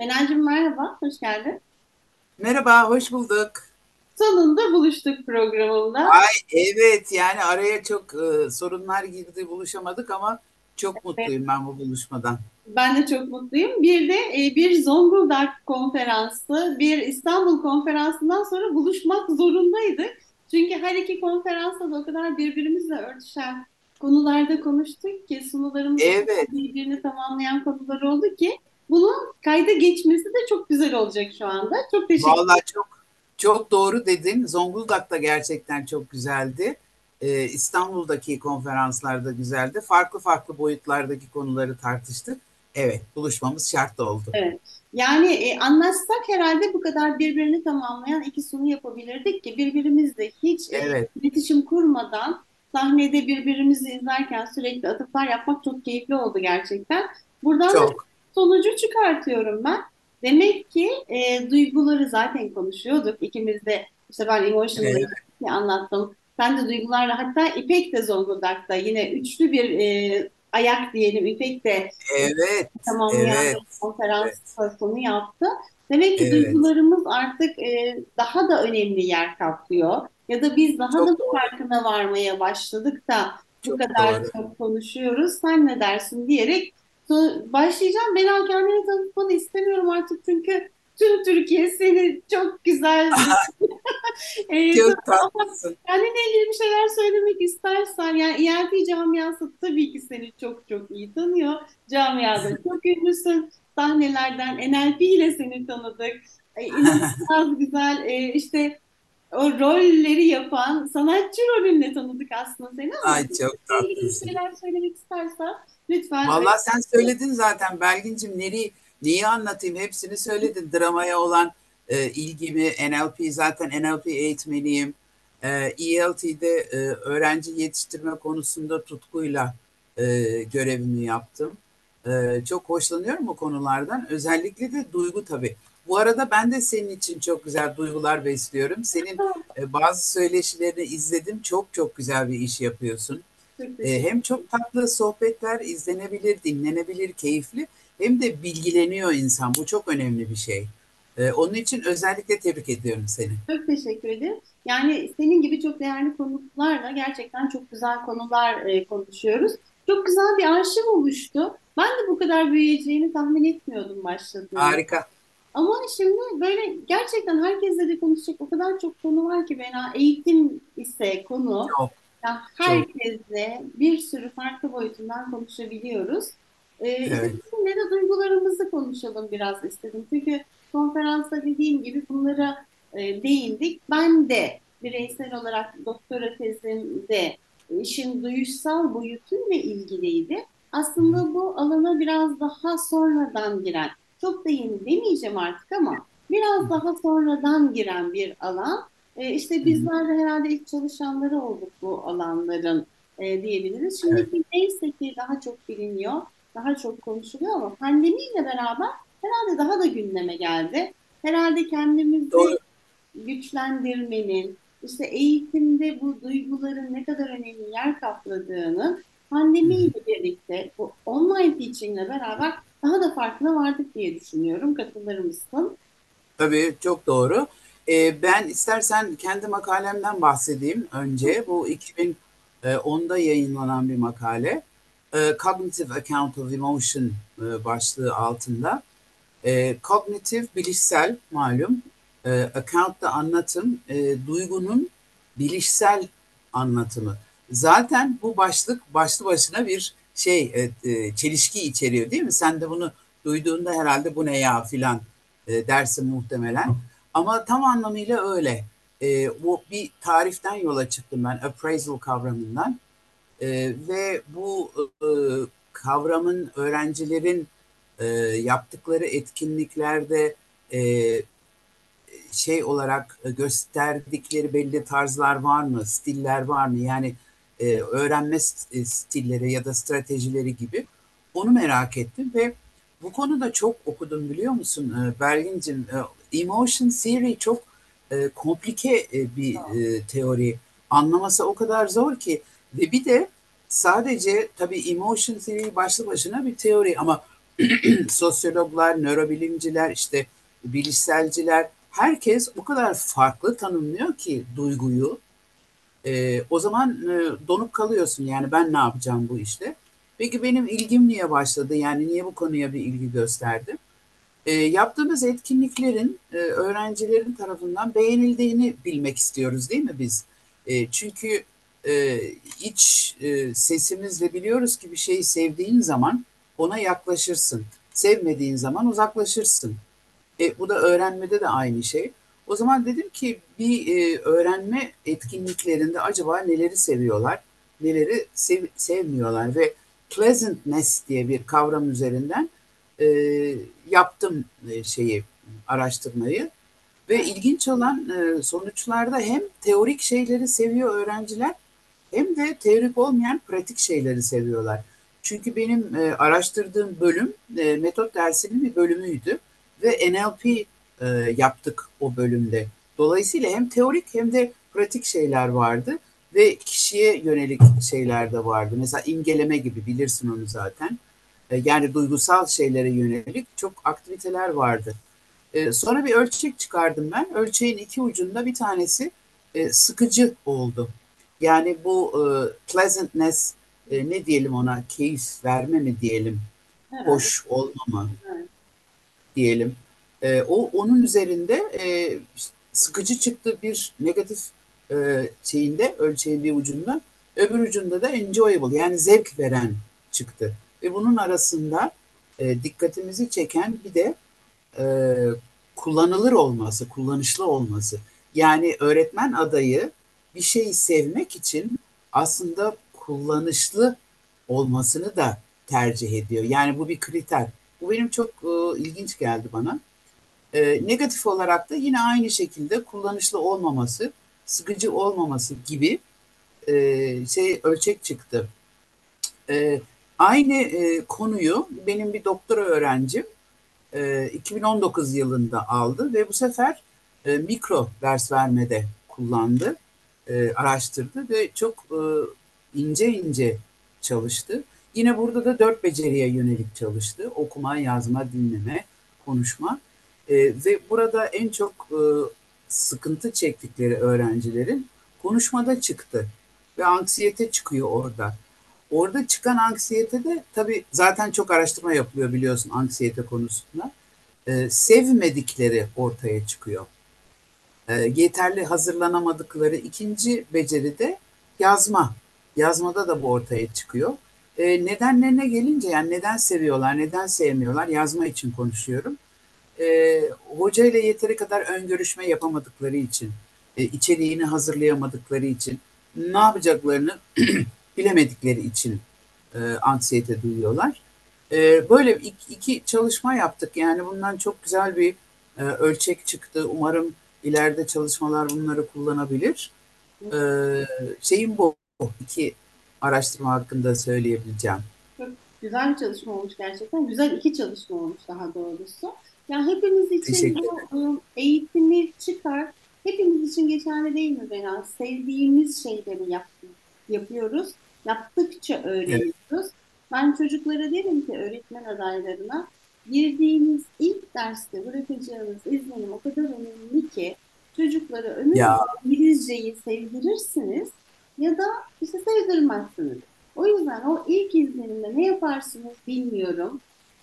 Benacığım merhaba, hoş geldin. Merhaba, hoş bulduk. Sonunda buluştuk programımda. Ay evet yani araya çok e, sorunlar girdi buluşamadık ama çok Evet, mutluyum ben bu buluşmadan. ben de çok mutluyum. Bir de e, bir Zonguldak konferansı, bir İstanbul konferansından sonra buluşmak zorundaydık. Çünkü her iki konferansta da o kadar birbirimizle örtüşen konularda konuştuk ki sunularımız o kadar Evet birbirini tamamlayan konular oldu ki bunun kayda geçmesi de çok güzel olacak şu anda. Çok teşekkür vallahi çok çok doğru dedin. Zonguldak da gerçekten çok güzeldi. E, İstanbul'daki konferanslarda güzeldi. Farklı farklı boyutlardaki konuları tartıştık. Evet buluşmamız şart oldu. Evet. Yani e, anlaşsak herhalde bu kadar birbirini tamamlayan iki sunu yapabilirdik ki birbirimizle hiç e, Evet iletişim kurmadan sahnede birbirimizi izlerken sürekli atıflar yapmak çok keyifli oldu gerçekten. Buradan da çok. Sonucu çıkartıyorum ben. Demek ki e, duyguları zaten konuşuyorduk. İkimiz de işte ben emotion'la Evet anlattım. Sen de duygularla hatta İpek de Zonguldak'ta yine üçlü bir e, ayak diyelim İpek de evet tamamlayan evet konferans evet yaptı. Demek ki evet. duygularımız artık e, daha da önemli yer kaplıyor. Ya da biz daha da Çok doğru. farkına varmaya başladık da bu Çok kadar doğru. çok konuşuyoruz. Sen ne dersin diyerek başlayacağım. Ben kendini tanıtmanı istemiyorum artık çünkü tüm Türkiye seni çok güzel e, Çok tatlısın. kendine ilgili bir şeyler söylemek istersen yani ELT camiası tabii ki seni çok çok iyi tanıyor. Camiada çok ünlüsün. Sahnelerden NLP ile seni tanıdık. E, inanılmaz güzel e, işte o rolleri yapan sanatçı rolünle tanıdık aslında seni ama Ay çok ilgili bir tatlısın. şeyler söylemek istersen lütfen. Vallahi sen söyledin zaten Belgin'cim neyi, neyi anlatayım hepsini söyledin. Dramaya olan e, ilgimi, NLP zaten NLP eğitmeniyim. E, ELT'de e, öğrenci yetiştirme konusunda tutkuyla e, görevimi yaptım. E, çok hoşlanıyorum bu konulardan. Özellikle de duygu tabii. Bu arada ben de senin için çok güzel duygular besliyorum. Senin e, bazı söyleşilerini izledim. Çok çok güzel bir iş yapıyorsun. E, hem çok tatlı sohbetler izlenebilir, dinlenebilir, keyifli hem de bilgileniyor insan. Bu çok önemli bir şey. E, onun için özellikle tebrik ediyorum seni. Çok teşekkür ederim. Yani senin gibi çok değerli konuklarla gerçekten çok güzel konular e, konuşuyoruz. Çok güzel bir arşiv oluştu. Ben de bu kadar büyüyeceğini tahmin etmiyordum başladığında. Harika. Ama şimdi böyle gerçekten herkesle de konuşacak o kadar çok konu var ki Bena. Eğitim ise konu. Çok, Ya herkesle bir sürü farklı boyutundan konuşabiliyoruz. Ee, Evet, de duygularımızı konuşalım biraz istedim. Çünkü konferansta dediğim gibi bunlara e, değindik. Ben de bireysel olarak doktora tezimde işin duyuşsal boyutuyla ilgiliydi. Aslında bu alana biraz daha sonradan giren, çok da yeni demeyeceğim artık ama biraz daha sonradan giren bir alan. E, işte bizler de herhalde ilk çalışanları olduk bu alanların e, diyebiliriz. evet, Şimdiki neyse ki daha çok biliniyor, daha çok konuşuluyor ama pandemiyle beraber herhalde daha da gündeme geldi. Herhalde kendimizi doğru. güçlendirmenin, işte eğitimde bu duyguların ne kadar önemli yer kapladığını pandemiyle birlikte bu online teachingle beraber daha da farkına vardık diye düşünüyorum. Katılır mısın? Tabii çok doğru. E, ben istersen kendi makalemden bahsedeyim önce. Bu 2010'da yayınlanan bir makale. E, Cognitive Account of Emotion e, başlığı altında. E, kognitif, bilişsel malum. E, account da anlatım. E, duygunun bilişsel anlatımı. Zaten bu başlık başlı başına bir şey e, e, çelişki içeriyor değil mi? Sen de bunu duyduğunda herhalde bu ne ya filan e, dersin muhtemelen. Ama tam anlamıyla öyle. E, bu bir tariften yola çıktım ben appraisal kavramından. E, ve bu e, kavramın öğrencilerin e, yaptıkları etkinliklerde e, şey olarak gösterdikleri belli tarzlar var mı, stiller var mı? Yani e, öğrenme e, stilleri ya da stratejileri gibi onu merak ettim ve bu konuda çok okudum biliyor musun e, Berlin'cim? E, Emotion Theory çok e, komplike e, bir e, teori. Anlaması o kadar zor ki ve bir de sadece tabii Emotion Theory başlı başına bir teori ama sosyologlar, nörobilimciler, işte bilişselciler, herkes o kadar farklı tanımlıyor ki duyguyu. E, o zaman e, donup kalıyorsun yani ben ne yapacağım bu işte. Peki benim ilgim niye başladı? Yani niye bu konuya bir ilgi gösterdim? E, yaptığımız etkinliklerin e, öğrencilerin tarafından beğenildiğini bilmek istiyoruz değil mi biz? E, çünkü e, iç e, sesimizle biliyoruz ki bir şeyi sevdiğin zaman ona yaklaşırsın. Sevmediğin zaman uzaklaşırsın. E, bu da öğrenmede de aynı şey. O zaman dedim ki bir e, öğrenme etkinliklerinde acaba neleri seviyorlar, neleri sev, sevmiyorlar ve pleasantness diye bir kavram üzerinden e, yaptım e, şeyi araştırmayı ve ilginç olan e, sonuçlarda hem teorik şeyleri seviyor öğrenciler hem de teorik olmayan pratik şeyleri seviyorlar. Çünkü benim e, araştırdığım bölüm e, metot dersinin bir bölümüydü ve NLP e, yaptık o bölümde. Dolayısıyla hem teorik hem de pratik şeyler vardı ve kişiye yönelik şeyler de vardı. Mesela imgeleme gibi bilirsin onu zaten. E, yani duygusal şeylere yönelik çok aktiviteler vardı. E, sonra bir ölçek çıkardım ben. Ölçeğin iki ucunda bir tanesi e, sıkıcı oldu. Yani bu pleasantness ne diyelim ona keyif verme mi diyelim, evet. hoş olma mı evet. diyelim. O onun üzerinde sıkıcı çıktı bir negatif şeyinde ölçeğin bir ucunda, öbür ucunda da enjoyable yani zevk veren çıktı. Ve bunun arasında e, dikkatimizi çeken bir de e, kullanılır olması, kullanışlı olması. Yani öğretmen adayı bir şeyi sevmek için aslında kullanışlı olmasını da tercih ediyor. Yani bu bir kriter. Bu benim çok e, ilginç geldi bana. E, negatif olarak da yine aynı şekilde kullanışlı olmaması, sıkıcı olmaması gibi e, şey ölçek çıktı. E, aynı e, konuyu benim bir doktora öğrencim e, 2019 yılında aldı ve bu sefer e, mikro ders vermede kullandı, e, araştırdı ve çok e, ince ince çalıştı. Yine burada da dört beceriye yönelik çalıştı. Okuma, yazma, dinleme, konuşma. E, ve burada en çok e, sıkıntı çektikleri öğrencilerin konuşmada çıktı. Ve anksiyete çıkıyor orada. Orada çıkan anksiyete de tabii zaten çok araştırma yapılıyor biliyorsun anksiyete konusunda. E, sevmedikleri ortaya çıkıyor. E, yeterli hazırlanamadıkları ikinci beceri de yazma. Yazmada da bu ortaya çıkıyor. E, nedenlerine gelince yani neden seviyorlar, neden sevmiyorlar yazma için konuşuyorum. E, hoca ile yeteri kadar ön görüşme yapamadıkları için, e, içeriğini hazırlayamadıkları için, ne yapacaklarını bilemedikleri için e, anksiyete duyuyorlar. E, böyle iki, iki çalışma yaptık. Yani bundan çok güzel bir e, ölçek çıktı. Umarım ileride çalışmalar bunları kullanabilir. E, şeyim bu. iki araştırma hakkında söyleyebileceğim. Çok güzel bir çalışma olmuş gerçekten. Güzel iki çalışma olmuş daha doğrusu. Yani hepimiz için bu ıı, eğitimi çıkar. Hepimiz için geçerli değil mi Benan? Sevdiğimiz şeyleri yap, yapıyoruz. Yaptıkça öğreniyoruz. Evet. Ben çocuklara derim ki öğretmen adaylarına girdiğiniz ilk derste bırakacağınız izlenim o kadar önemli ki çocuklara ömür ya. İngilizceyi sevdirirsiniz ya da işte sevdirmezsiniz. O yüzden o ilk izlenimde ne yaparsınız bilmiyorum.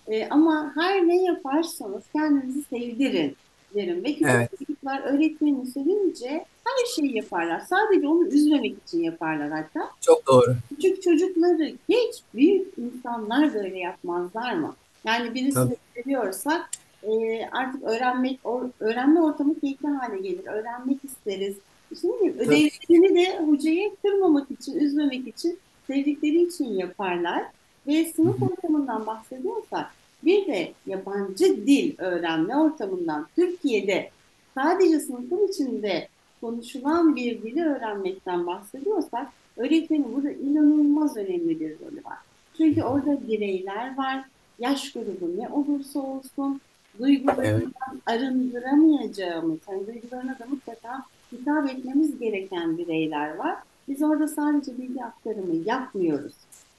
Ee, ama her ne yaparsanız kendinizi sevdirin derim. Ve küçük evet. çocuklar öğretmeni sevince her şeyi yaparlar. Sadece onu üzmemek için yaparlar hatta. Çok doğru. Küçük çocukları geç büyük insanlar böyle yapmazlar mı? Yani birisini seviyorsak e, artık öğrenmek, öğrenme ortamı keyifli hale gelir. Öğrenmek isteriz. Bileyim, ödevlerini de hocayı kırmamak için, üzmemek için, sevdikleri için yaparlar. Ve sınıf ortamından bahsediyorsak bir de yabancı dil öğrenme ortamından Türkiye'de sadece sınıfın içinde konuşulan bir dili öğrenmekten bahsediyorsak öğretmenin burada inanılmaz önemli bir rolü var. Çünkü orada bireyler var, yaş grubu ne olursa olsun duygularından evet. arındıramayacağımız, hani duygularına da mutlaka hitap etmemiz gereken bireyler var. Biz orada sadece bilgi aktarımı yapmıyoruz.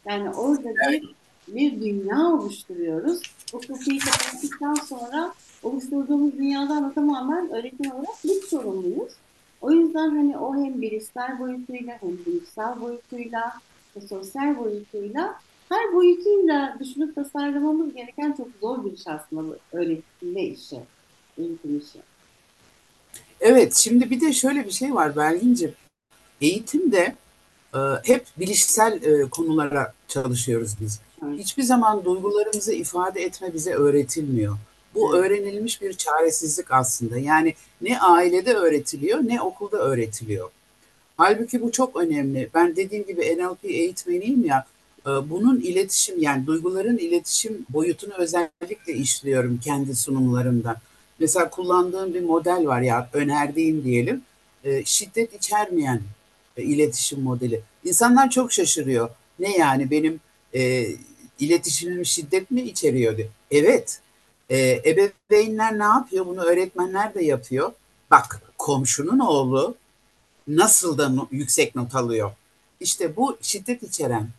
Yani orada bir bir dünya oluşturuyoruz. Bu kapıyı kapattıktan sonra oluşturduğumuz dünyadan da tamamen öğretmen olarak biz sorumluyuz. O yüzden hani o hem bilişsel boyutuyla hem duygusal boyutuyla ve sosyal boyutuyla her boyutuyla düşünüp tasarlamamız gereken çok zor bir iş aslında bu öğretilme işi, eğitim işi. Evet, şimdi bir de şöyle bir şey var Belgin'ciğim. Eğitimde e, hep bilişsel e, konulara çalışıyoruz biz. Hiçbir zaman duygularımızı ifade etme bize öğretilmiyor. Bu öğrenilmiş bir çaresizlik aslında. Yani ne ailede öğretiliyor ne okulda öğretiliyor. Halbuki bu çok önemli. Ben dediğim gibi NLP eğitmeniyim ya. E, bunun iletişim yani duyguların iletişim boyutunu özellikle işliyorum kendi sunumlarımda. Mesela kullandığım bir model var ya önerdiğim diyelim. E, şiddet içermeyen e, iletişim modeli. İnsanlar çok şaşırıyor. Ne yani benim e, iletişimim şiddet mi içeriyor diyor. Evet. E, ebeveynler ne yapıyor? Bunu öğretmenler de yapıyor. Bak komşunun oğlu nasıl da yüksek not alıyor. İşte bu şiddet içeren.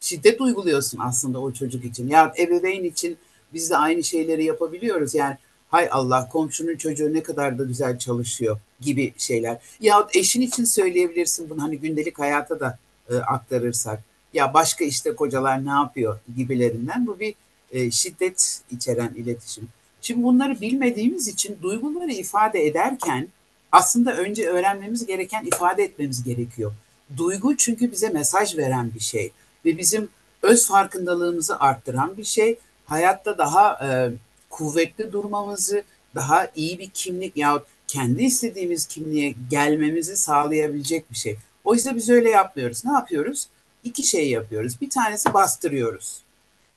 Şiddet uyguluyorsun aslında o çocuk için. Ya ebeveyn için biz de aynı şeyleri yapabiliyoruz. Yani hay Allah komşunun çocuğu ne kadar da güzel çalışıyor gibi şeyler. Ya eşin için söyleyebilirsin bunu hani gündelik hayata da e, aktarırsak. Ya başka işte kocalar ne yapıyor gibilerinden bu bir e, şiddet içeren iletişim. Şimdi bunları bilmediğimiz için duyguları ifade ederken aslında önce öğrenmemiz gereken ifade etmemiz gerekiyor. Duygu çünkü bize mesaj veren bir şey ve bizim öz farkındalığımızı arttıran bir şey. Hayatta daha e, kuvvetli durmamızı, daha iyi bir kimlik yahut kendi istediğimiz kimliğe gelmemizi sağlayabilecek bir şey. Oysa biz öyle yapmıyoruz. Ne yapıyoruz? İki şey yapıyoruz. Bir tanesi bastırıyoruz.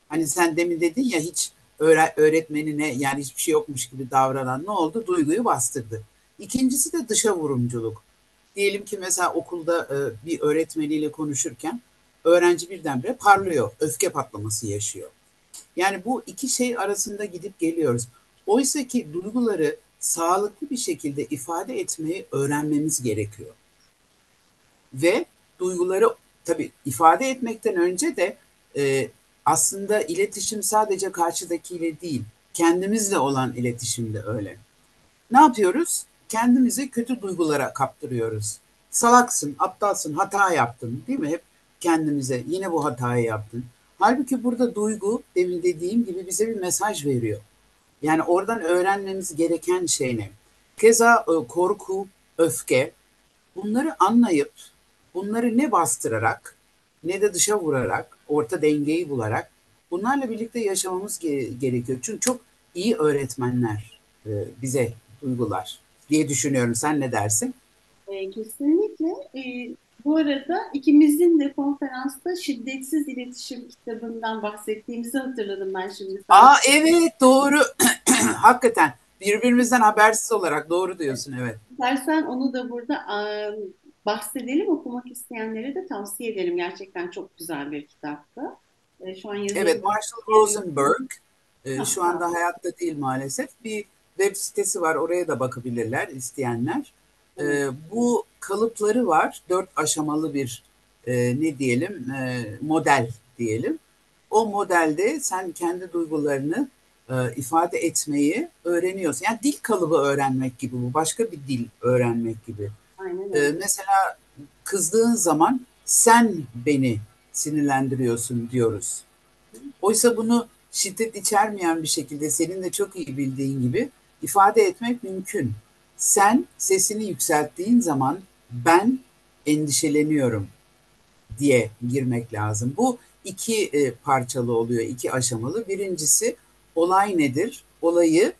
Hani sen demin dedin ya hiç öğretmenine yani hiçbir şey yokmuş gibi davranan ne oldu? Duyguyu bastırdı. İkincisi de dışa vurumculuk. Diyelim ki mesela okulda e, bir öğretmeniyle konuşurken öğrenci birdenbire parlıyor, öfke patlaması yaşıyor. Yani bu iki şey arasında gidip geliyoruz. Oysa ki duyguları sağlıklı bir şekilde ifade etmeyi öğrenmemiz gerekiyor. Ve duyguları tabii ifade etmekten önce de e, aslında iletişim sadece karşıdakiyle değil, kendimizle olan iletişim de öyle. Ne yapıyoruz? Kendimizi kötü duygulara kaptırıyoruz. Salaksın, aptalsın, hata yaptın değil mi? Hep kendimize yine bu hatayı yaptın. Halbuki burada duygu demin dediğim gibi bize bir mesaj veriyor. Yani oradan öğrenmemiz gereken şey ne? Keza e, korku, öfke bunları anlayıp bunları ne bastırarak ne de dışa vurarak orta dengeyi bularak bunlarla birlikte yaşamamız gerekiyor. Çünkü çok iyi öğretmenler e, bize duygular diye düşünüyorum. Sen ne dersin? E, kesinlikle. E, bu arada ikimizin de konferansta şiddetsiz iletişim kitabından bahsettiğimizi hatırladım ben şimdi. Aa evet doğru. Hakikaten birbirimizden habersiz olarak doğru diyorsun evet. İstersen onu da burada bahsedelim. Okumak isteyenlere de tavsiye ederim. Gerçekten çok güzel bir kitaptı. E, şu an yazılı. Evet Marshall Rosenberg e, şu anda hayatta değil maalesef. Bir web sitesi var oraya da bakabilirler isteyenler. E, bu kalıpları var. Dört aşamalı bir e, ne diyelim e, model diyelim. O modelde sen kendi duygularını e, ifade etmeyi öğreniyorsun. Yani dil kalıbı öğrenmek gibi bu. Başka bir dil öğrenmek gibi. Aynen E, mesela kızdığın zaman sen beni sinirlendiriyorsun diyoruz. Oysa bunu şiddet içermeyen bir şekilde senin de çok iyi bildiğin gibi ifade etmek mümkün. Sen sesini yükselttiğin zaman ben endişeleniyorum diye girmek lazım. Bu iki e, parçalı oluyor, iki aşamalı. Birincisi olay nedir? Olayı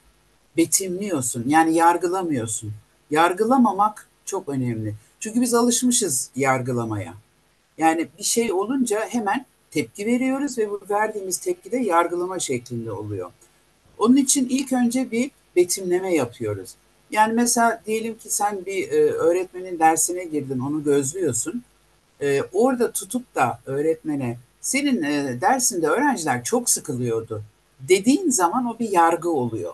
betimliyorsun. Yani yargılamıyorsun. Yargılamamak çok önemli. Çünkü biz alışmışız yargılamaya. Yani bir şey olunca hemen tepki veriyoruz ve bu verdiğimiz tepki de yargılama şeklinde oluyor. Onun için ilk önce bir betimleme yapıyoruz. Yani mesela diyelim ki sen bir e, öğretmenin dersine girdin, onu gözlüyorsun. E, orada tutup da öğretmene senin e, dersinde öğrenciler çok sıkılıyordu dediğin zaman o bir yargı oluyor.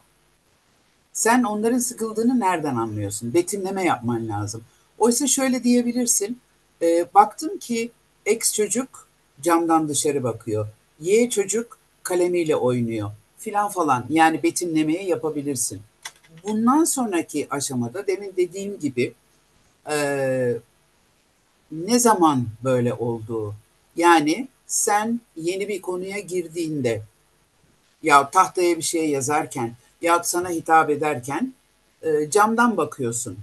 Sen onların sıkıldığını nereden anlıyorsun? Betimleme yapman lazım. Oysa şöyle diyebilirsin. E, baktım ki ex çocuk camdan dışarı bakıyor. Y çocuk kalemiyle oynuyor filan falan. Yani betimlemeye yapabilirsin. Bundan sonraki aşamada demin dediğim gibi e, ne zaman böyle olduğu yani sen yeni bir konuya girdiğinde ya tahtaya bir şey yazarken ya sana hitap ederken e, camdan bakıyorsun.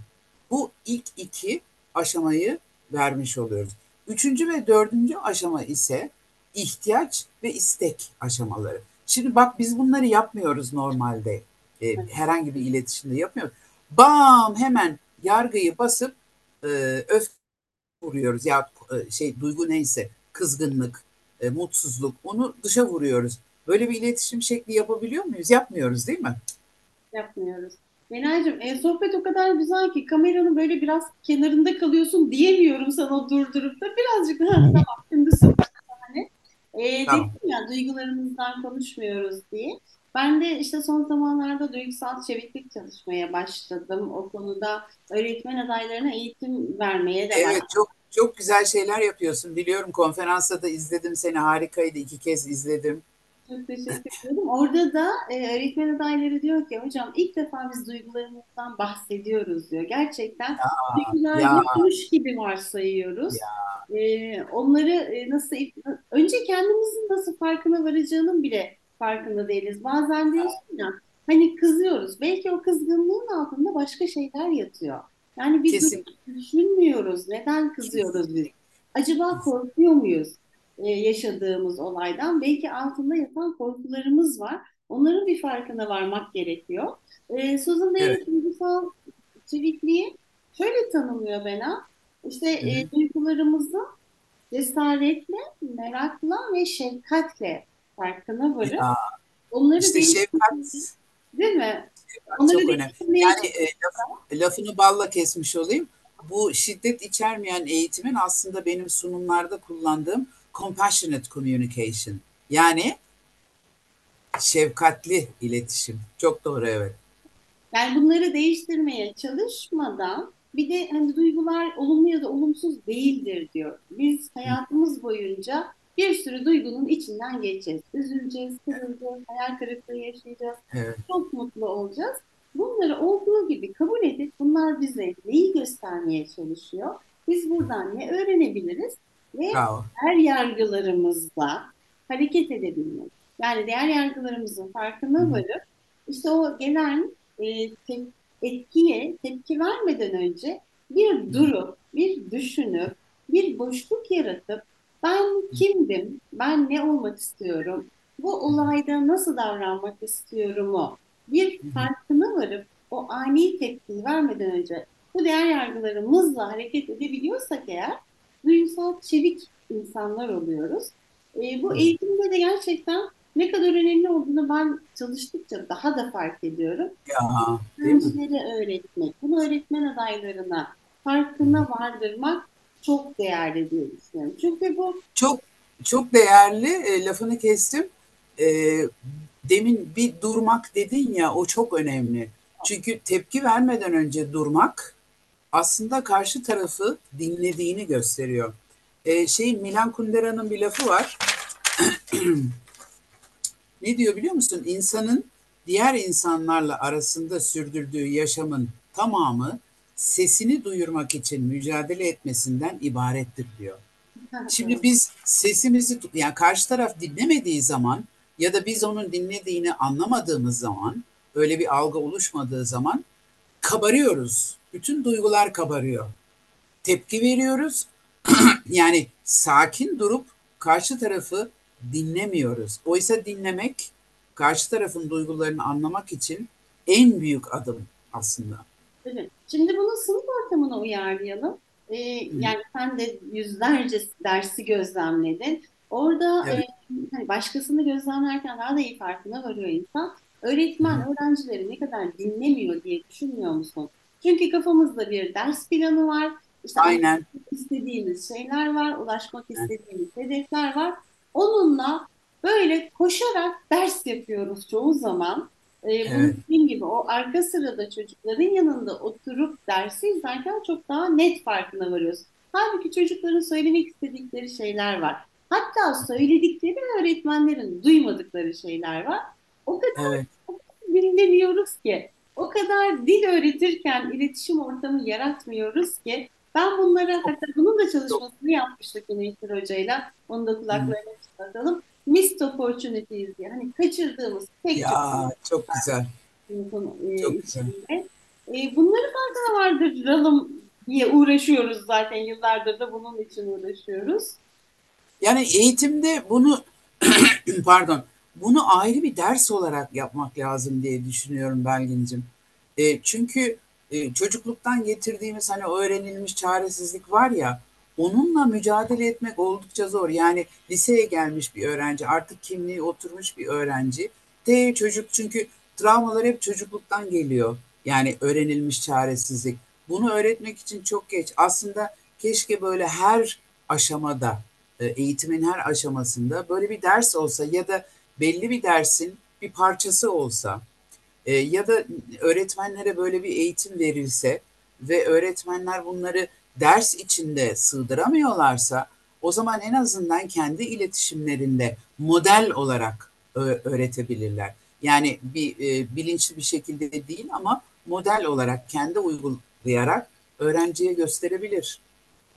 Bu ilk iki aşamayı vermiş oluyoruz. Üçüncü ve dördüncü aşama ise ihtiyaç ve istek aşamaları. Şimdi bak biz bunları yapmıyoruz normalde. E, herhangi bir iletişimde yapmıyoruz. Bam hemen yargıyı basıp e, öf vuruyoruz ya e, şey duygu neyse kızgınlık, e, mutsuzluk onu dışa vuruyoruz. Böyle bir iletişim şekli yapabiliyor muyuz? Yapmıyoruz değil mi? Yapmıyoruz. Menacığım, e, sohbet o kadar güzel ki kameranın böyle biraz kenarında kalıyorsun diyemiyorum sana durdurup da birazcık ha, tamam şimdi süper yani. E, Tamam. dedim ya duygularımızdan konuşmuyoruz diye. Ben de işte son zamanlarda duygusal çeviklik çalışmaya başladım. O konuda öğretmen adaylarına eğitim vermeye de Evet çok çok güzel şeyler yapıyorsun. Biliyorum konferansta da izledim seni harikaydı. iki kez izledim. Çok teşekkür ederim. Orada da e, öğretmen adayları diyor ki hocam ilk defa biz duygularımızdan bahsediyoruz diyor. Gerçekten duygular yokmuş gibi varsayıyoruz. ya E, onları e, nasıl önce kendimizin nasıl farkına varacağının bile farkında değiliz. Bazen diyorsun ya hani kızıyoruz. Belki o kızgınlığın altında başka şeyler yatıyor. Yani biz kesin düşünmüyoruz. Neden kızıyoruz biz? Acaba korkuyor muyuz? E, yaşadığımız olaydan. Belki altında yatan korkularımız var. Onların bir farkına varmak gerekiyor. E, Susan evet. Davis duygusal çevikliği şöyle tanımlıyor bana. İşte e, duygularımızı cesaretle, merakla ve şefkatle farkına varıp Ya onları işte şefkat, değil mi? şefkat Onları çok önemli. Yani e, laf- lafını balla kesmiş olayım. Bu şiddet içermeyen eğitimin aslında benim sunumlarda kullandığım compassionate communication. Yani şefkatli iletişim. Çok doğru evet. Yani bunları değiştirmeye çalışmadan bir de hani duygular olumlu ya da olumsuz değildir diyor. Biz hayatımız boyunca bir sürü duygunun içinden geçeceğiz. Üzüleceğiz, kırılacağız, hayal kırıklığı yaşayacağız, Evet. çok mutlu olacağız. Bunları olduğu gibi kabul edip bunlar bize neyi göstermeye çalışıyor? Biz buradan ne öğrenebiliriz? Ve Bravo. değer yargılarımızla hareket edebilmek. Yani değer yargılarımızın farkına hı. varıp işte o gelen e, te- etkiye tepki vermeden önce bir durup, bir düşünüp, bir boşluk yaratıp ben kimdim, ben ne olmak istiyorum, bu olayda nasıl davranmak istiyorumu bir farkına varıp o ani tepkiyi vermeden önce bu değer yargılarımızla hareket edebiliyorsak eğer duygusal çevik insanlar oluyoruz. E, bu eğitimde de gerçekten ne kadar önemli olduğunu ben çalıştıkça daha da fark ediyorum. Ya? Öğrencilere öğretmek, bunu öğretmen adaylarına farkına vardırmak çok değerli diye düşünüyorum. Çünkü bu Çok çok değerli e, lafını kestim. E, demin bir durmak dedin ya o çok önemli. Çünkü tepki vermeden önce durmak aslında karşı tarafı dinlediğini gösteriyor. E, şey Milan Kundera'nın bir lafı var. Ne diyor biliyor musun? İnsanın diğer insanlarla arasında sürdürdüğü yaşamın tamamı sesini duyurmak için mücadele etmesinden ibarettir diyor. Şimdi biz sesimizi yani karşı taraf dinlemediği zaman ya da biz onun dinlediğini anlamadığımız zaman öyle bir algı oluşmadığı zaman kabarıyoruz. Bütün duygular kabarıyor. Tepki veriyoruz. yani sakin durup karşı tarafı dinlemiyoruz. Oysa dinlemek karşı tarafın duygularını anlamak için en büyük adım aslında. Evet. Şimdi bunu sınıf ortamına uyarlayalım. Ee, yani sen de yüzlerce dersi gözlemledin. Orada e, Evet. hani başkasını gözlemlerken daha da iyi farkına varıyor insan. Öğretmen hı. öğrencileri ne kadar dinlemiyor diye düşünmüyor musun? Çünkü kafamızda bir ders planı var. İşte Aynen. istediğimiz şeyler var, ulaşmak istediğimiz hedefler var. Onunla böyle koşarak ders yapıyoruz çoğu zaman. Ee, bunun Evet. dediğim gibi o arka sırada çocukların yanında oturup dersi izlerken çok daha net farkına varıyoruz. Halbuki çocukların söylemek istedikleri şeyler var. Hatta söyledikleri öğretmenlerin duymadıkları şeyler var. O kadar Evet. dinleniyoruz ki, o kadar dil öğretirken iletişim ortamı yaratmıyoruz ki ben bunlara hatta bunun da çalışmasını yapmıştık İlker Hoca'yla. Onu da kulaklarına çıkartalım. Missed opportunities diye. Hani kaçırdığımız pek Ya çok çok güzel. e, Çok güzel. içinde. E, bunları farkına vardıralım diye uğraşıyoruz zaten. Yıllardır da bunun için uğraşıyoruz. Yani eğitimde bunu pardon bunu ayrı bir ders olarak yapmak lazım diye düşünüyorum Belgin'cim. E, çünkü e, çocukluktan getirdiğimiz hani öğrenilmiş çaresizlik var ya onunla mücadele etmek oldukça zor. Yani liseye gelmiş bir öğrenci artık kimliği oturmuş bir öğrenci. De çocuk çünkü travmalar hep çocukluktan geliyor. Yani öğrenilmiş çaresizlik. Bunu öğretmek için çok geç. Aslında keşke böyle her aşamada e, eğitimin her aşamasında böyle bir ders olsa ya da belli bir dersin bir parçası olsa e, ya da öğretmenlere böyle bir eğitim verilse ve öğretmenler bunları ders içinde sığdıramıyorlarsa o zaman en azından kendi iletişimlerinde model olarak öğretebilirler. Yani bir e, bilinçli bir şekilde değil ama model olarak kendi uygulayarak öğrenciye gösterebilir.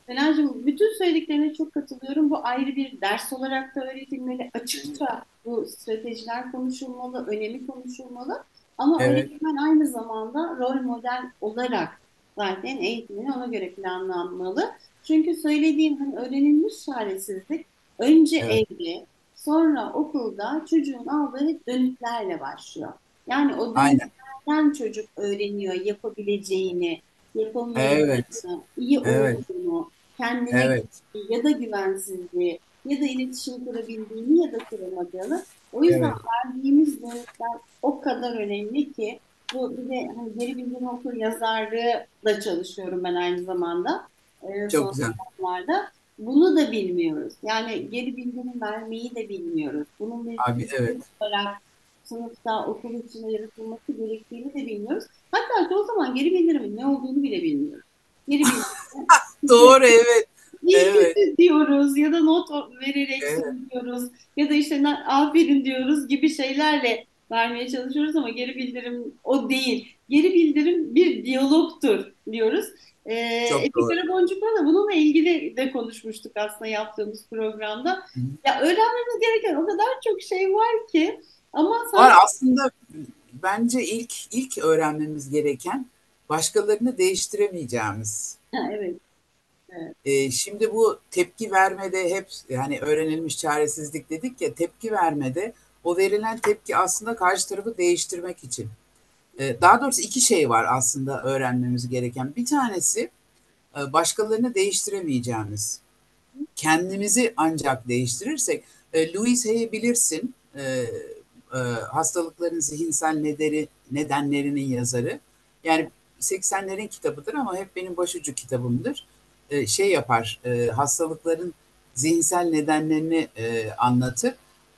Fener'cim bütün söylediklerine çok katılıyorum. Bu ayrı bir ders olarak da öğretilmeli. Açıkça bu stratejiler konuşulmalı, önemi konuşulmalı. Ama evet. öğretmen aynı zamanda rol model olarak zaten eğitimini ona göre planlanmalı. Çünkü söylediğim hani öğrenilmiş çaresizlik önce evet. evde, sonra okulda çocuğun aldığı hep dönüklerle başlıyor. Yani o dönüklerden çocuk öğreniyor yapabileceğini, yapamayacağını, evet. iyi evet. olduğunu, kendine evet. ya da güvensizliği ya da iletişim kurabildiğini ya da kuramadığını. O yüzden evet. verdiğimiz dönüşler o kadar önemli ki bu bir de hani geri bildirim okur yazarlığı da çalışıyorum ben aynı zamanda. Ee, Çok güzel. Zamanlarda. Bunu da bilmiyoruz. Yani geri bildirim vermeyi de bilmiyoruz. Bunun bir Abi, evet. olarak sınıfta okul içinde yaratılması gerektiğini de bilmiyoruz. Hatta o zaman geri bildirimin ne olduğunu bile bilmiyoruz. Geri bildirim. Doğru evet. evet. diyoruz ya da not vererek evet. söylüyoruz ya da işte aferin diyoruz gibi şeylerle vermeye çalışıyoruz ama geri bildirim o değil. Geri bildirim bir diyalogtur diyoruz. Ee, Çok Etik Boncuk'la da bununla ilgili de konuşmuştuk aslında yaptığımız programda. Hı. Ya öğrenmemiz gereken o kadar çok şey var ki ama var aslında bence ilk ilk öğrenmemiz gereken başkalarını değiştiremeyeceğimiz. Ha, evet. evet. Ee, şimdi bu tepki vermede hep yani öğrenilmiş çaresizlik dedik ya tepki vermede o verilen tepki aslında karşı tarafı değiştirmek için. Ee, daha doğrusu iki şey var aslında öğrenmemiz gereken. Bir tanesi e, başkalarını değiştiremeyeceğimiz. Kendimizi ancak değiştirirsek, e, Louis Hay'i bilirsin, e, hastalıkların zihinsel nedeni, nedenlerinin yazarı. Yani 80'lerin kitabıdır ama hep benim başucu kitabımdır. Şey yapar, hastalıkların zihinsel nedenlerini anlatır.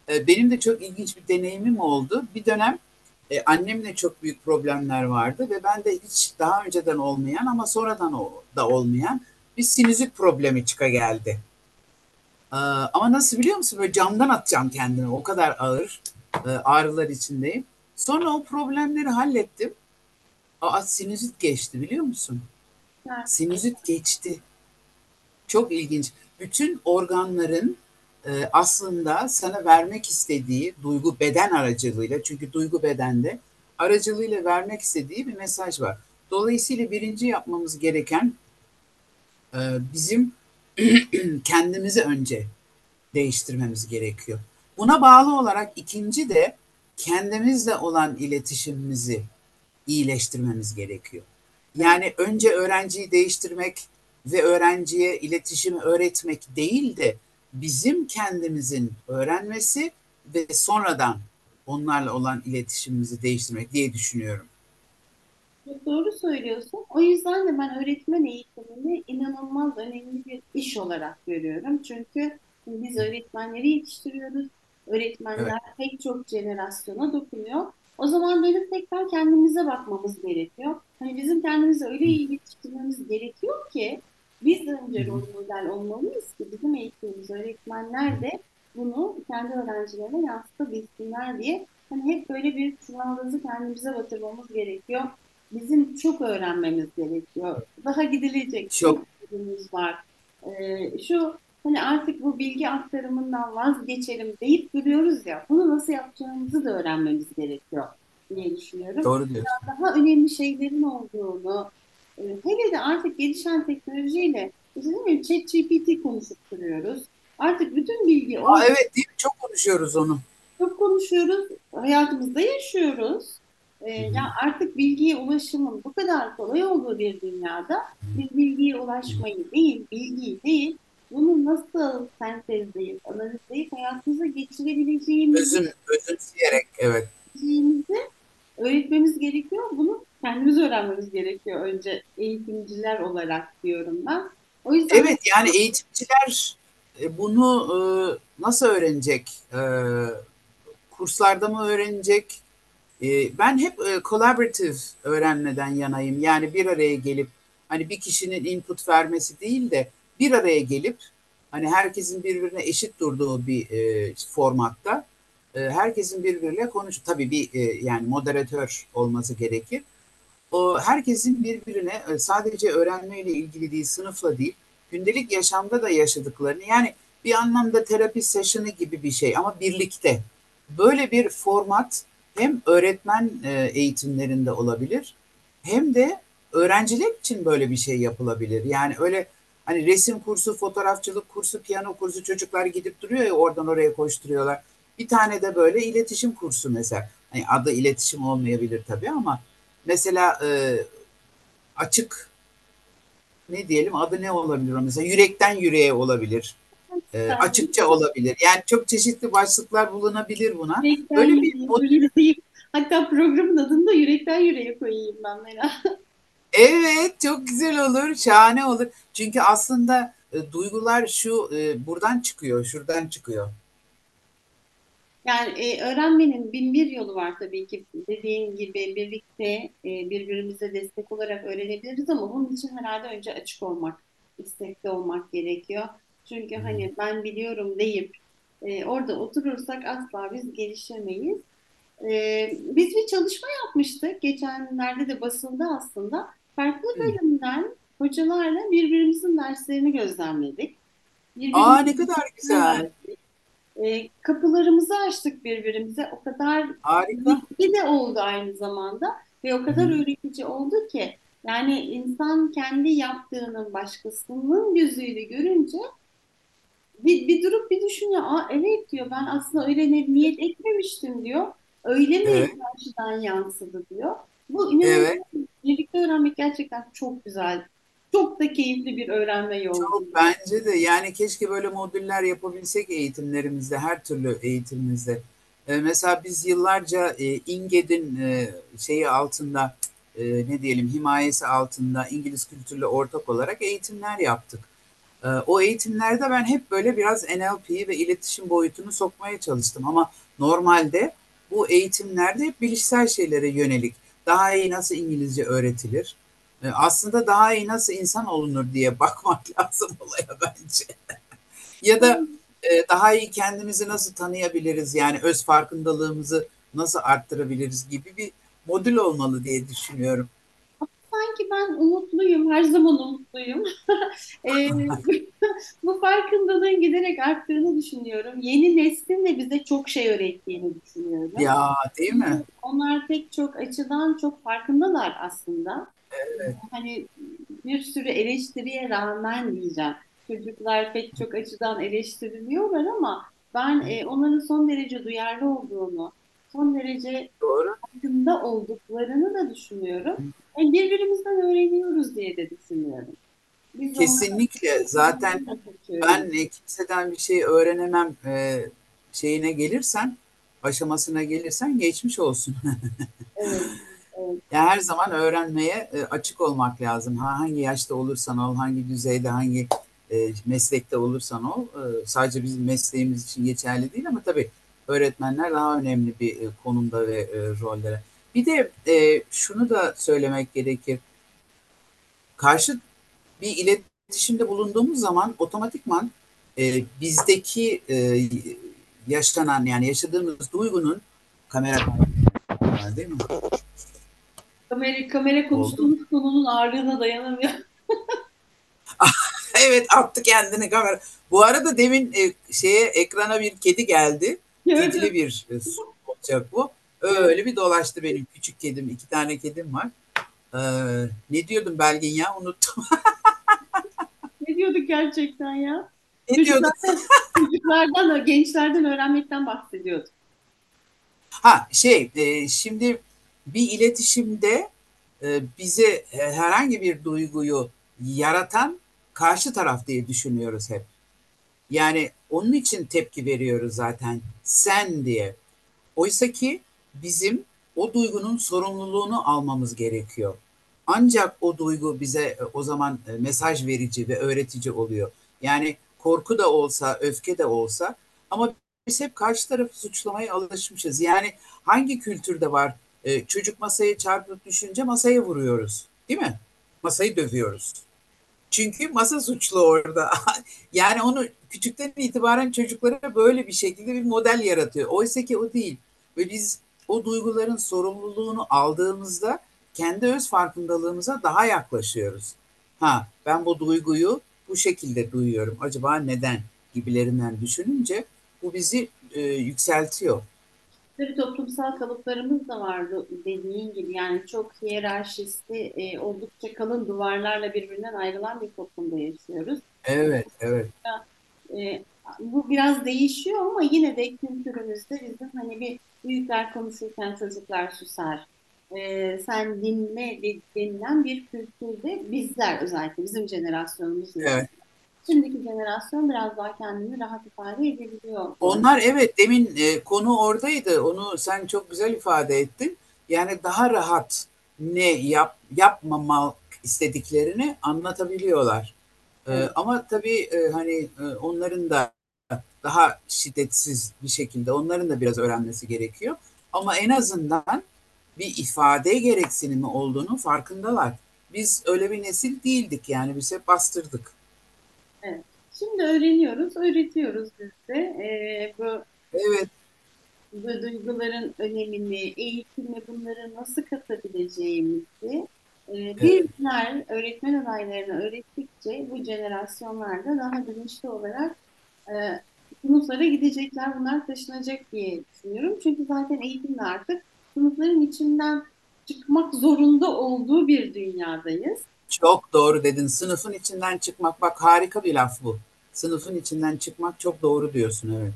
Benim de çok ilginç bir deneyimim oldu. Bir dönem e, annemle çok büyük problemler vardı ve ben de hiç daha önceden olmayan ama sonradan da olmayan bir sinüzit problemi çıka geldi. E, ama nasıl biliyor musun? Böyle camdan atacağım kendimi. O kadar ağır e, ağrılar içindeyim. Sonra o problemleri hallettim. Aa sinüzit geçti biliyor musun? Evet. Sinüzit geçti. Çok ilginç. Bütün organların e, aslında sana vermek istediği duygu beden aracılığıyla çünkü duygu bedende aracılığıyla vermek istediği bir mesaj var. Dolayısıyla birinci yapmamız gereken e, bizim kendimizi önce değiştirmemiz gerekiyor. Buna bağlı olarak ikinci de kendimizle olan iletişimimizi iyileştirmemiz gerekiyor. Yani önce öğrenciyi değiştirmek ve öğrenciye iletişimi öğretmek değil de bizim kendimizin öğrenmesi ve sonradan onlarla olan iletişimimizi değiştirmek diye düşünüyorum. Çok doğru söylüyorsun. O yüzden de ben öğretmen eğitimini inanılmaz önemli bir iş olarak görüyorum. Çünkü biz öğretmenleri yetiştiriyoruz. Öğretmenler evet. pek çok jenerasyona dokunuyor. O zaman benim tekrar kendimize bakmamız gerekiyor. Hani bizim kendimizi öyle iyi yetiştirmemiz gerekiyor ki Biz önce rol model olmalıyız ki bizim eğitimimiz, öğretmenler de bunu kendi öğrencilerine yansıtabilsinler diye hani hep böyle bir çuvaldızı kendimize batırmamız gerekiyor. Bizim çok öğrenmemiz gerekiyor. Daha gidilecek çok var. Ee, şu hani artık bu bilgi aktarımından vazgeçelim deyip duruyoruz ya. Bunu nasıl yapacağımızı da öğrenmemiz gerekiyor diye düşünüyorum. Doğru diyorsun. Daha önemli şeylerin olduğunu, e, hele de artık gelişen teknolojiyle işte değil mi, ChatGPT konuşup duruyoruz. Artık bütün bilgi Aa, evet değil mi? Çok konuşuyoruz onu. Çok konuşuyoruz, hayatımızda yaşıyoruz. Ee, ya artık bilgiye ulaşımın bu kadar kolay olduğu bir dünyada biz bilgiye ulaşmayı değil, bilgiyi değil, bunu nasıl sentezleyip, analizleyip hayatımıza geçirebileceğimizi Özüm, özümseyerek evet. öğretmemiz gerekiyor. Bunu kendimiz öğrenmemiz gerekiyor önce eğitimciler olarak diyorum ben. O yüzden Evet yani eğitimciler e, bunu e, nasıl öğrenecek? E, kurslarda mı öğrenecek? Ben hep collaborative öğrenmeden yanayım. Yani bir araya gelip hani bir kişinin input vermesi değil de bir araya gelip hani herkesin birbirine eşit durduğu bir formatta herkesin birbiriyle konuş tabii bir yani moderatör olması gerekir. O herkesin birbirine sadece öğrenmeyle ilgili değil, sınıfla değil, gündelik yaşamda da yaşadıklarını yani bir anlamda terapi session'ı gibi bir şey ama birlikte. Böyle bir format hem öğretmen e, eğitimlerinde olabilir hem de öğrenciler için böyle bir şey yapılabilir. Yani öyle hani resim kursu, fotoğrafçılık kursu, piyano kursu çocuklar gidip duruyor ya oradan oraya koşturuyorlar. Bir tane de böyle iletişim kursu mesela. Hani adı iletişim olmayabilir tabii ama mesela e, açık ne diyelim adı ne olabilir mesela yürekten yüreğe olabilir. E, açıkça olabilir. Yani çok çeşitli başlıklar bulunabilir buna. Yürekten Böyle bir Hatta programın adını da yürekten yüreğe koyayım ben Mela. Evet, çok güzel olur, şahane olur. Çünkü aslında e, duygular şu e, buradan çıkıyor, şuradan çıkıyor. Yani e, öğrenmenin bin bir yolu var tabii ki. Dediğin gibi birlikte e, birbirimize destek olarak öğrenebiliriz ama bunun için herhalde önce açık olmak, istekli olmak gerekiyor. Çünkü hani ben biliyorum deyip e, orada oturursak asla biz gelişemeyiz. E, biz bir çalışma yapmıştık. Geçenlerde de basıldı aslında. Farklı bölümden hocalarla birbirimizin derslerini gözlemledik. Aa ne kadar güzel. E, kapılarımızı açtık birbirimize. O kadar Harika. bir de oldu aynı zamanda ve o kadar öğretici oldu ki yani insan kendi yaptığının başkasının gözüyle görünce bir, bir durup bir düşünüyor. Aa evet diyor ben aslında öyle niyet etmemiştim diyor. Öyle mi evet. karşıdan yansıdı diyor. Bu inanılmaz. Evet. Birlikte öğrenmek gerçekten çok güzel. Çok da keyifli bir öğrenme yolu. Çok bence de yani keşke böyle modüller yapabilsek eğitimlerimizde, her türlü eğitimimizde. Ee, mesela biz yıllarca e, İnged'in e, şeyi altında e, ne diyelim himayesi altında İngiliz kültürle ortak olarak eğitimler yaptık. E, o eğitimlerde ben hep böyle biraz NLP ve iletişim boyutunu sokmaya çalıştım ama normalde bu eğitimlerde hep bilişsel şeylere yönelik daha iyi nasıl İngilizce öğretilir, e, aslında daha iyi nasıl insan olunur diye bakmak lazım olaya bence. ya da e, daha iyi kendimizi nasıl tanıyabiliriz yani öz farkındalığımızı nasıl arttırabiliriz gibi bir modül olmalı diye düşünüyorum. Sanki ben umutluyum, her zaman umutluyum. e, bu farkındalığın giderek arttığını düşünüyorum. Yeni neslin de bize çok şey öğrettiğini düşünüyorum. Ya değil mi? Onlar pek çok açıdan çok farkındalar aslında. Evet. Hani bir sürü eleştiriye rağmen diyeceğim. Çocuklar pek çok açıdan eleştiriliyorlar ama ben e, onların son derece duyarlı olduğunu, son derece Doğru. Farkında olduklarını da düşünüyorum. Yani birbirimizden öğreniyoruz diye de düşünüyorum. Biz Kesinlikle. Zaten ben kimseden bir şey öğrenemem e, şeyine gelirsen, aşamasına gelirsen geçmiş olsun. evet. Yani her zaman öğrenmeye e, açık olmak lazım. Hangi yaşta olursan ol, hangi düzeyde, hangi e, meslekte olursan ol. E, sadece bizim mesleğimiz için geçerli değil ama tabii öğretmenler daha önemli bir konumda ve rollere. Bir de şunu da söylemek gerekir. Karşı bir iletişim iletişimde bulunduğumuz zaman otomatikman e, bizdeki e, yaşanan yani yaşadığımız duygunun kamera değil mi? Kamera, kamera konuştuğumuz Oldu. konunun ağırlığına dayanamıyor. evet attı kendini kamera. Bu arada demin e, şeye ekrana bir kedi geldi. Kedili bir e, olacak bu. Öyle bir dolaştı benim küçük kedim. iki tane kedim var. Ee, ne diyordum Belgin ya unuttum. ne diyorduk gerçekten ya? Ne diyorduk? Çocuklardan, gençlerden öğrenmekten bahsediyorduk. Ha şey e, şimdi bir iletişimde e, bize herhangi bir duyguyu yaratan karşı taraf diye düşünüyoruz hep. Yani onun için tepki veriyoruz zaten sen diye. Oysa ki bizim o duygunun sorumluluğunu almamız gerekiyor. Ancak o duygu bize e, o zaman e, mesaj verici ve öğretici oluyor. Yani korku da olsa, öfke de olsa ama biz hep karşı tarafı suçlamaya alışmışız. Yani hangi kültürde var? Ee, çocuk masaya çarpıp düşünce masaya vuruyoruz. Değil mi? Masayı dövüyoruz. Çünkü masa suçlu orada. yani onu küçükten itibaren çocuklara böyle bir şekilde bir model yaratıyor. Oysa ki o değil. Ve biz o duyguların sorumluluğunu aldığımızda kendi öz farkındalığımıza daha yaklaşıyoruz. Ha ben bu duyguyu bu şekilde duyuyorum. Acaba neden gibilerinden düşününce bu bizi e, yükseltiyor. Tabii toplumsal kalıplarımız da vardı dediğin gibi yani çok hiyerarşisi e, oldukça kalın duvarlarla birbirinden ayrılan bir toplumda yaşıyoruz. Evet, evet. E, bu biraz değişiyor ama yine de kültürümüzde bizim hani bir büyükler konuşurken çocuklar susar. E, sen dinle denilen bir kültürde bizler özellikle bizim jenerasyonumuz. Evet. Şimdiki jenerasyon biraz daha kendini rahat ifade edebiliyor. Onlar evet demin e, konu oradaydı. Onu sen çok güzel ifade ettin. Yani daha rahat ne yap yapmamak istediklerini anlatabiliyorlar. E, evet. Ee, ama tabii e, hani e, onların da daha şiddetsiz bir şekilde onların da biraz öğrenmesi gerekiyor. Ama en azından bir ifade gereksinimi olduğunu farkındalar. Biz öyle bir nesil değildik yani biz hep bastırdık. Evet. Şimdi öğreniyoruz, öğretiyoruz biz de. Ee, bu Evet. bu duyguların önemini, eğitime bunları nasıl katabileceğimizi e, bizler öğretmen adaylarına öğrettikçe bu jenerasyonlarda daha bilinçli olarak e, sınıflara gidecekler, bunlar taşınacak diye düşünüyorum. Çünkü zaten eğitimde artık sınıfların içinden çıkmak zorunda olduğu bir dünyadayız. Çok doğru dedin. Sınıfın içinden çıkmak bak harika bir laf bu. Sınıfın içinden çıkmak çok doğru diyorsun evet.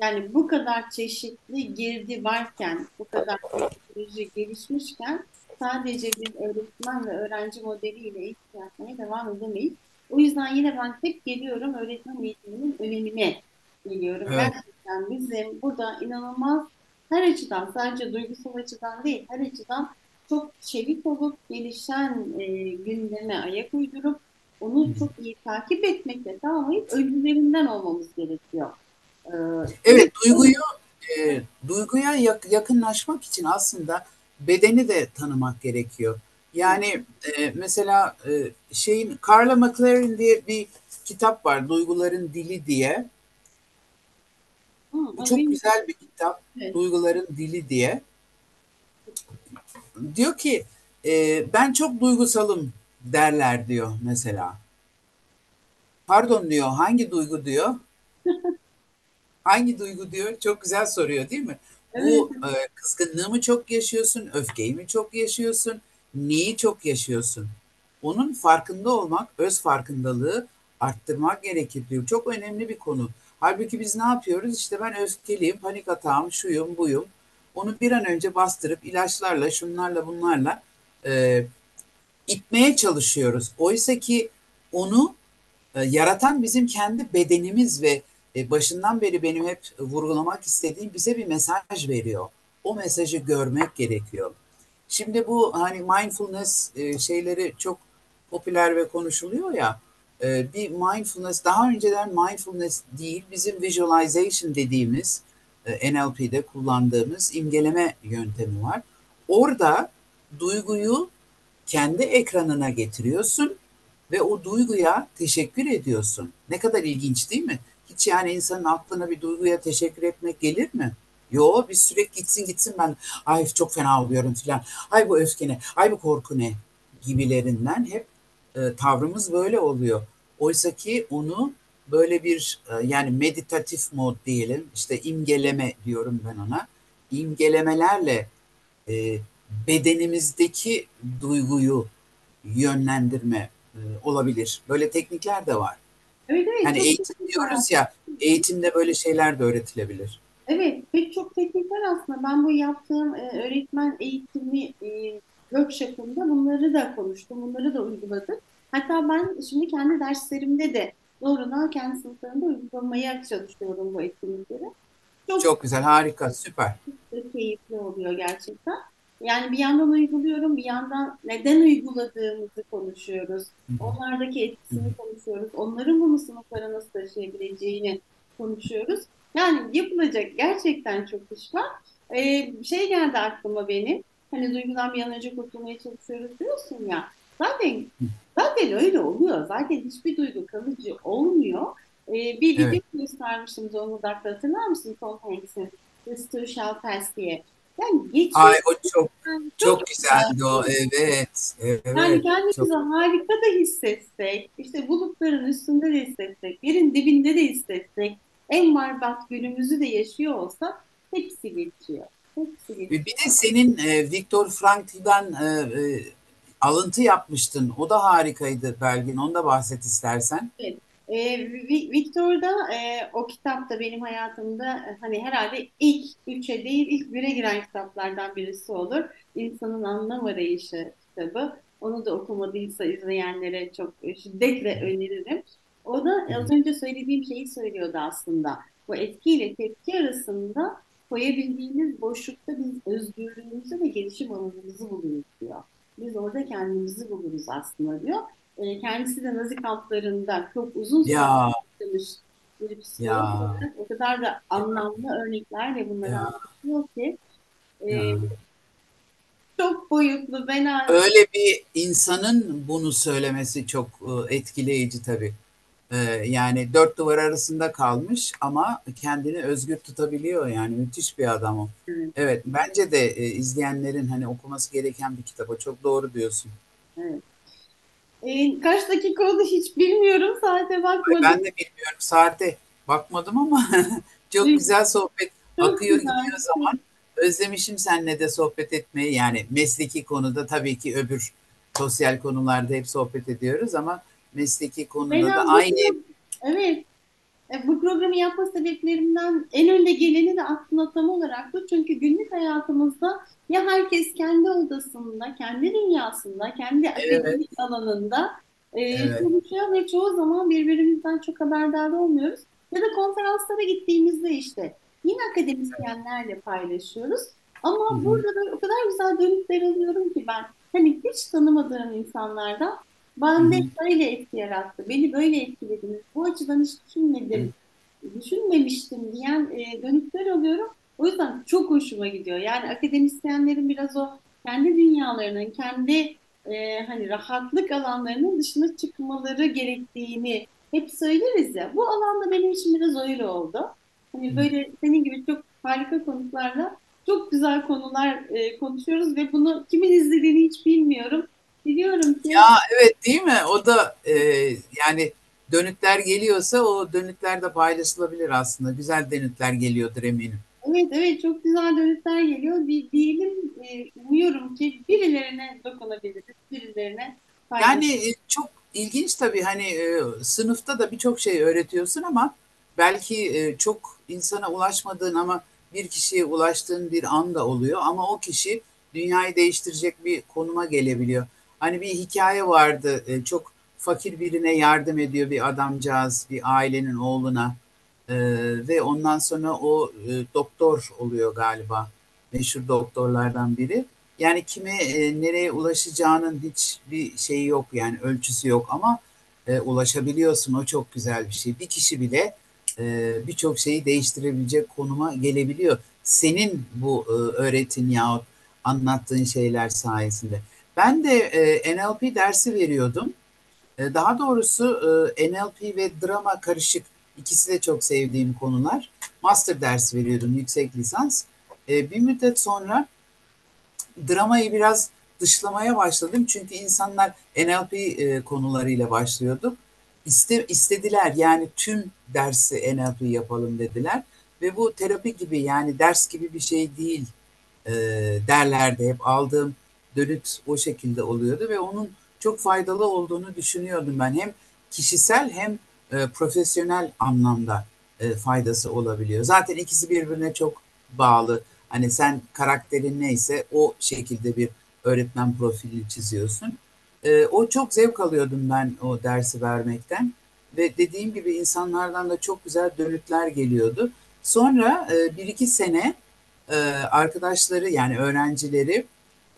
Yani bu kadar çeşitli girdi varken, bu kadar teknoloji gelişmişken sadece bir öğretmen ve öğrenci modeliyle eğitim yapmaya devam edemeyiz. O yüzden yine ben hep geliyorum öğretmen eğitiminin önemine geliyorum. Evet. Gerçekten bizim burada inanılmaz her açıdan sadece duygusal açıdan değil her açıdan çok çevik olup gelişen e, gündeme ayak uydurup onu çok iyi takip etmekle kalmayıp öncülerinden olmamız gerekiyor. Ee, evet, duyguyu e, duyguya yak, yakınlaşmak için aslında bedeni de tanımak gerekiyor. Yani e, mesela e, şeyin Carla McLaren diye bir kitap var, Duyguların Dili diye. Hı, çok güzel bir kitap, evet. Duyguların Dili diye diyor ki e, ben çok duygusalım derler diyor mesela. Pardon diyor hangi duygu diyor? hangi duygu diyor? Çok güzel soruyor değil mi? Evet. Bu e, kızgınlığı mı çok yaşıyorsun, öfkeyi mi çok yaşıyorsun, neyi çok yaşıyorsun? Onun farkında olmak, öz farkındalığı arttırmak gerekir diyor. Çok önemli bir konu. Halbuki biz ne yapıyoruz? İşte ben öfkeliyim, panik atağım, şuyum, buyum onu bir an önce bastırıp ilaçlarla, şunlarla, bunlarla e, itmeye çalışıyoruz. Oysa ki onu e, yaratan bizim kendi bedenimiz ve e, başından beri benim hep vurgulamak istediğim bize bir mesaj veriyor. O mesajı görmek gerekiyor. Şimdi bu hani mindfulness e, şeyleri çok popüler ve konuşuluyor ya. E, bir mindfulness daha önceden mindfulness değil bizim visualization dediğimiz NLP'de kullandığımız imgeleme yöntemi var. Orada duyguyu kendi ekranına getiriyorsun ve o duyguya teşekkür ediyorsun. Ne kadar ilginç değil mi? Hiç yani insanın aklına bir duyguya teşekkür etmek gelir mi? Yo biz sürekli gitsin gitsin ben ay çok fena oluyorum filan. Ay bu öfke ne? Ay bu korku ne? Gibilerinden hep e, tavrımız böyle oluyor. Oysa ki onu böyle bir e, yani meditatif mod diyelim işte imgeleme diyorum ben ona. İmgelemelerle e, bedenimizdeki duyguyu yönlendirme e, olabilir. Böyle teknikler de var. Evet evet Hani eğitim diyoruz ya, eğitimde böyle şeyler de öğretilebilir. Evet pek çok teknik var aslında. Ben bu yaptığım e, öğretmen eğitimi e, workshop'ında bunları da konuştum. Bunları da uyguladık. Hatta ben şimdi kendi derslerimde de doğrudan kendi sınıflarımda uygulamaya çalışıyorum bu etkinlikleri. Çok Çok güzel, harika, süper. da keyifli oluyor gerçekten. Yani bir yandan uyguluyorum, bir yandan neden uyguladığımızı konuşuyoruz. Onlardaki etkisini konuşuyoruz. Onların bunu sınıflara nasıl taşıyabileceğini konuşuyoruz. Yani yapılacak gerçekten çok iş var. Ee, şey geldi aklıma benim. Hani duygudan bir an önce kurtulmaya çalışıyoruz diyorsun ya. Zaten zaten öyle oluyor. Zaten hiçbir duygu kalıcı olmuyor. Ee, bir video Evet. göstermiştim Zonguldak'ta hatırlar mısın Tom Hanks'in This Too Shall Pass diye. Yani geçiyor. Ay o çok Yani çok çok güzeldi o. Evet, yani evet. Çok kendimizi harika da hissetsek, işte bulutların üstünde de hissetsek, yerin dibinde de hissetsek, en berbat günümüzü de yaşıyor olsak hepsi geçiyor. Hepsi bir geçiyor. de senin e, Viktor Frankl'dan e, e, alıntı yapmıştın. O da harikaydı Belgin. Onu da bahset istersen. Evet. Ee, Vi- Victor'da e, o kitap da benim hayatımda e, hani herhalde ilk üçe değil ilk bire giren kitaplardan birisi olur. İnsanın Anlam Arayışı kitabı. Onu da okumadıysa izleyenlere çok e, şiddetle öneririm. O da az önce söylediğim şeyi söylüyordu aslında. Bu etki ile tepki arasında koyabildiğimiz boşlukta biz özgürlüğümüzü ve gelişim alanımızı buluruz diyor. Biz orada kendimizi buluruz aslında diyor. E, kendisi de Nazi kamplarında çok uzun süre Ya, yaşamış bir psikolog olarak o kadar da anlamlı örneklerle bunları ya, anlatıyor ki e, ya. çok boyutlu. Ben Öyle bir insanın bunu söylemesi çok e, etkileyici tabii. E, yani dört duvar arasında kalmış ama kendini özgür tutabiliyor yani müthiş bir adam o. evet, Evet, bence de e, izleyenlerin hani okuması gereken bir kitap. Çok doğru diyorsun. evet. E, kaç dakika oldu hiç bilmiyorum. Saate bakmadım. ben de bilmiyorum saate bakmadım ama çok güzel sohbet Çok akıyor gidiyor zaman. Özlemişim seninle de sohbet etmeyi. Yani mesleki konuda tabii ki öbür sosyal konularda hep sohbet ediyoruz ama mesleki konuda da aynı evet E, Bu programı yapma sebeplerimden en önde geleni de aslında tam olarak bu. Çünkü günlük hayatımızda ya herkes kendi odasında, kendi dünyasında, kendi evet akademik alanında e, evet çalışıyor ve çoğu zaman birbirimizden çok haberdar olmuyoruz. Ya da konferanslara gittiğimizde işte yine akademisyenlerle paylaşıyoruz. Ama hı, burada da o kadar güzel dönütler alıyorum ki ben hani hiç tanımadığım insanlardan bende hı, böyle etki yarattı, beni böyle etkilediniz, bu açıdan hiç hı düşünmedim düşünmemiştim diyen e, dönükler alıyorum. O yüzden çok hoşuma gidiyor. Yani akademisyenlerin biraz o kendi dünyalarının, kendi e, hani rahatlık alanlarının dışına çıkmaları gerektiğini hep söyleriz ya. Bu alanda benim için biraz öyle oldu. hı. Hani böyle senin gibi çok harika konuklarla çok güzel konular e, konuşuyoruz ve bunu kimin izlediğini hiç bilmiyorum. Biliyorum Ya evet değil mi? O da e, yani dönütler geliyorsa o dönütler de paylaşılabilir aslında. Güzel dönütler geliyordur eminim. Evet evet çok güzel dönütler geliyor. Bir, diyelim e, umuyorum ki birilerine dokunabiliriz, birilerine faydalı. Yani e, çok ilginç tabii hani e, sınıfta da birçok şey öğretiyorsun ama belki e, çok insana ulaşmadığın ama bir kişiye ulaştığın bir anda oluyor ama o kişi dünyayı değiştirecek bir konuma gelebiliyor. Hani bir hikaye vardı e, çok fakir birine yardım ediyor bir adamcağız bir ailenin oğluna E, ve ondan sonra o e, doktor oluyor galiba meşhur doktorlardan biri. Yani kime nereye ulaşacağının hiçbir şeyi yok yani ölçüsü yok ama ulaşabiliyorsun o çok güzel bir şey. Bir kişi bile birçok şeyi değiştirebilecek konuma gelebiliyor. Senin bu e, öğretin yahut anlattığın şeyler sayesinde. Ben de e, NLP dersi veriyordum. E, daha doğrusu e, NLP ve drama karışık. İkisi de çok sevdiğim konular. Master dersi veriyordum, yüksek lisans. E, bir müddet sonra dramayı biraz dışlamaya başladım. Çünkü insanlar NLP e, konularıyla başlıyorduk. İste, istediler yani tüm dersi NLP yapalım dediler. Ve bu terapi gibi yani ders gibi bir şey değil e, derlerdi. Hep aldığım dönüt o şekilde oluyordu ve onun çok faydalı olduğunu düşünüyordum ben. Hem kişisel hem e, profesyonel anlamda e, faydası olabiliyor. Zaten ikisi birbirine çok bağlı. Hani sen karakterin neyse o şekilde bir öğretmen profili çiziyorsun. E, o çok zevk alıyordum ben o dersi vermekten. Ve dediğim gibi insanlardan da çok güzel dönütler geliyordu. Sonra e, bir iki sene e, arkadaşları yani öğrencileri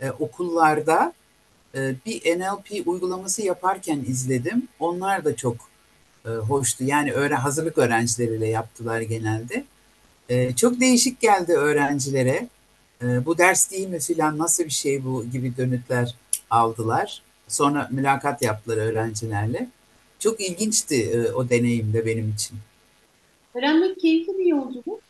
e, okullarda e, bir NLP uygulaması yaparken izledim. Onlar da çok e, hoştu. Yani öğren hazırlık öğrencileriyle yaptılar genelde. E, çok değişik geldi öğrencilere. E, bu ders değil mi filan nasıl bir şey bu gibi dönütler aldılar. Sonra mülakat yaptılar öğrencilerle. Çok ilginçti e, o deneyim de benim için. Öğrenmek keyifli bir yolculuk.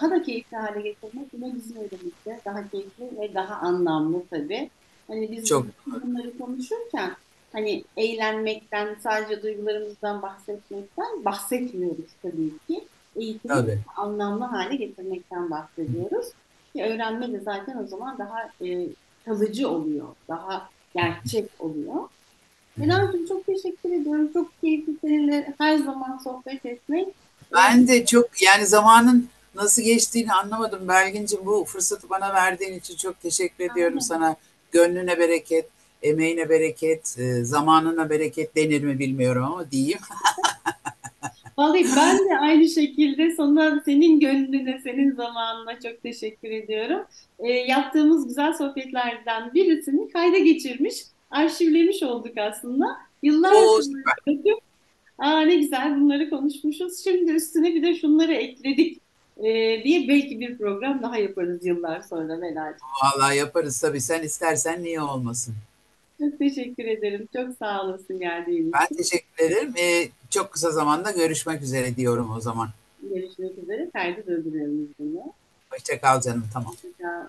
Daha da keyifli hale getirmek yine bizim elimizde. Daha keyifli ve daha anlamlı tabii. Hani biz Çok bunları konuşurken hani eğlenmekten, sadece duygularımızdan bahsetmekten bahsetmiyoruz tabii ki. Eğitimi tabii. anlamlı hale getirmekten bahsediyoruz. Ki öğrenme de zaten o zaman daha e, kalıcı oluyor, daha gerçek oluyor. Enar'cığım çok teşekkür ediyorum. Çok keyifli seninle her zaman sohbet etmek. Ben de çok yani zamanın nasıl geçtiğini anlamadım Belgin'cim. Bu fırsatı bana verdiğin için çok teşekkür ediyorum sana. Gönlüne bereket, emeğine bereket, e, zamanına bereket denir mi bilmiyorum ama diyeyim. Vallahi ben de aynı şekilde sana, senin gönlüne, senin zamanına çok teşekkür ediyorum. Ee, yaptığımız güzel sohbetlerden birisini kayda geçirmiş, arşivlemiş olduk aslında. Yıllar O sonra aa ne güzel bunları konuşmuşuz. Şimdi üstüne bir de şunları ekledik ee, diye belki bir program daha yaparız yıllar sonra Melal. vallahi yaparız tabii. Sen istersen niye olmasın. Çok teşekkür ederim. Çok sağ olasın geldiğin Ben için. teşekkür ederim. E, çok kısa zamanda görüşmek üzere diyorum o zaman. Görüşmek üzere. Kaydı durduruyorum izninle. Hoşça kal canım tamam. Hoşça kal.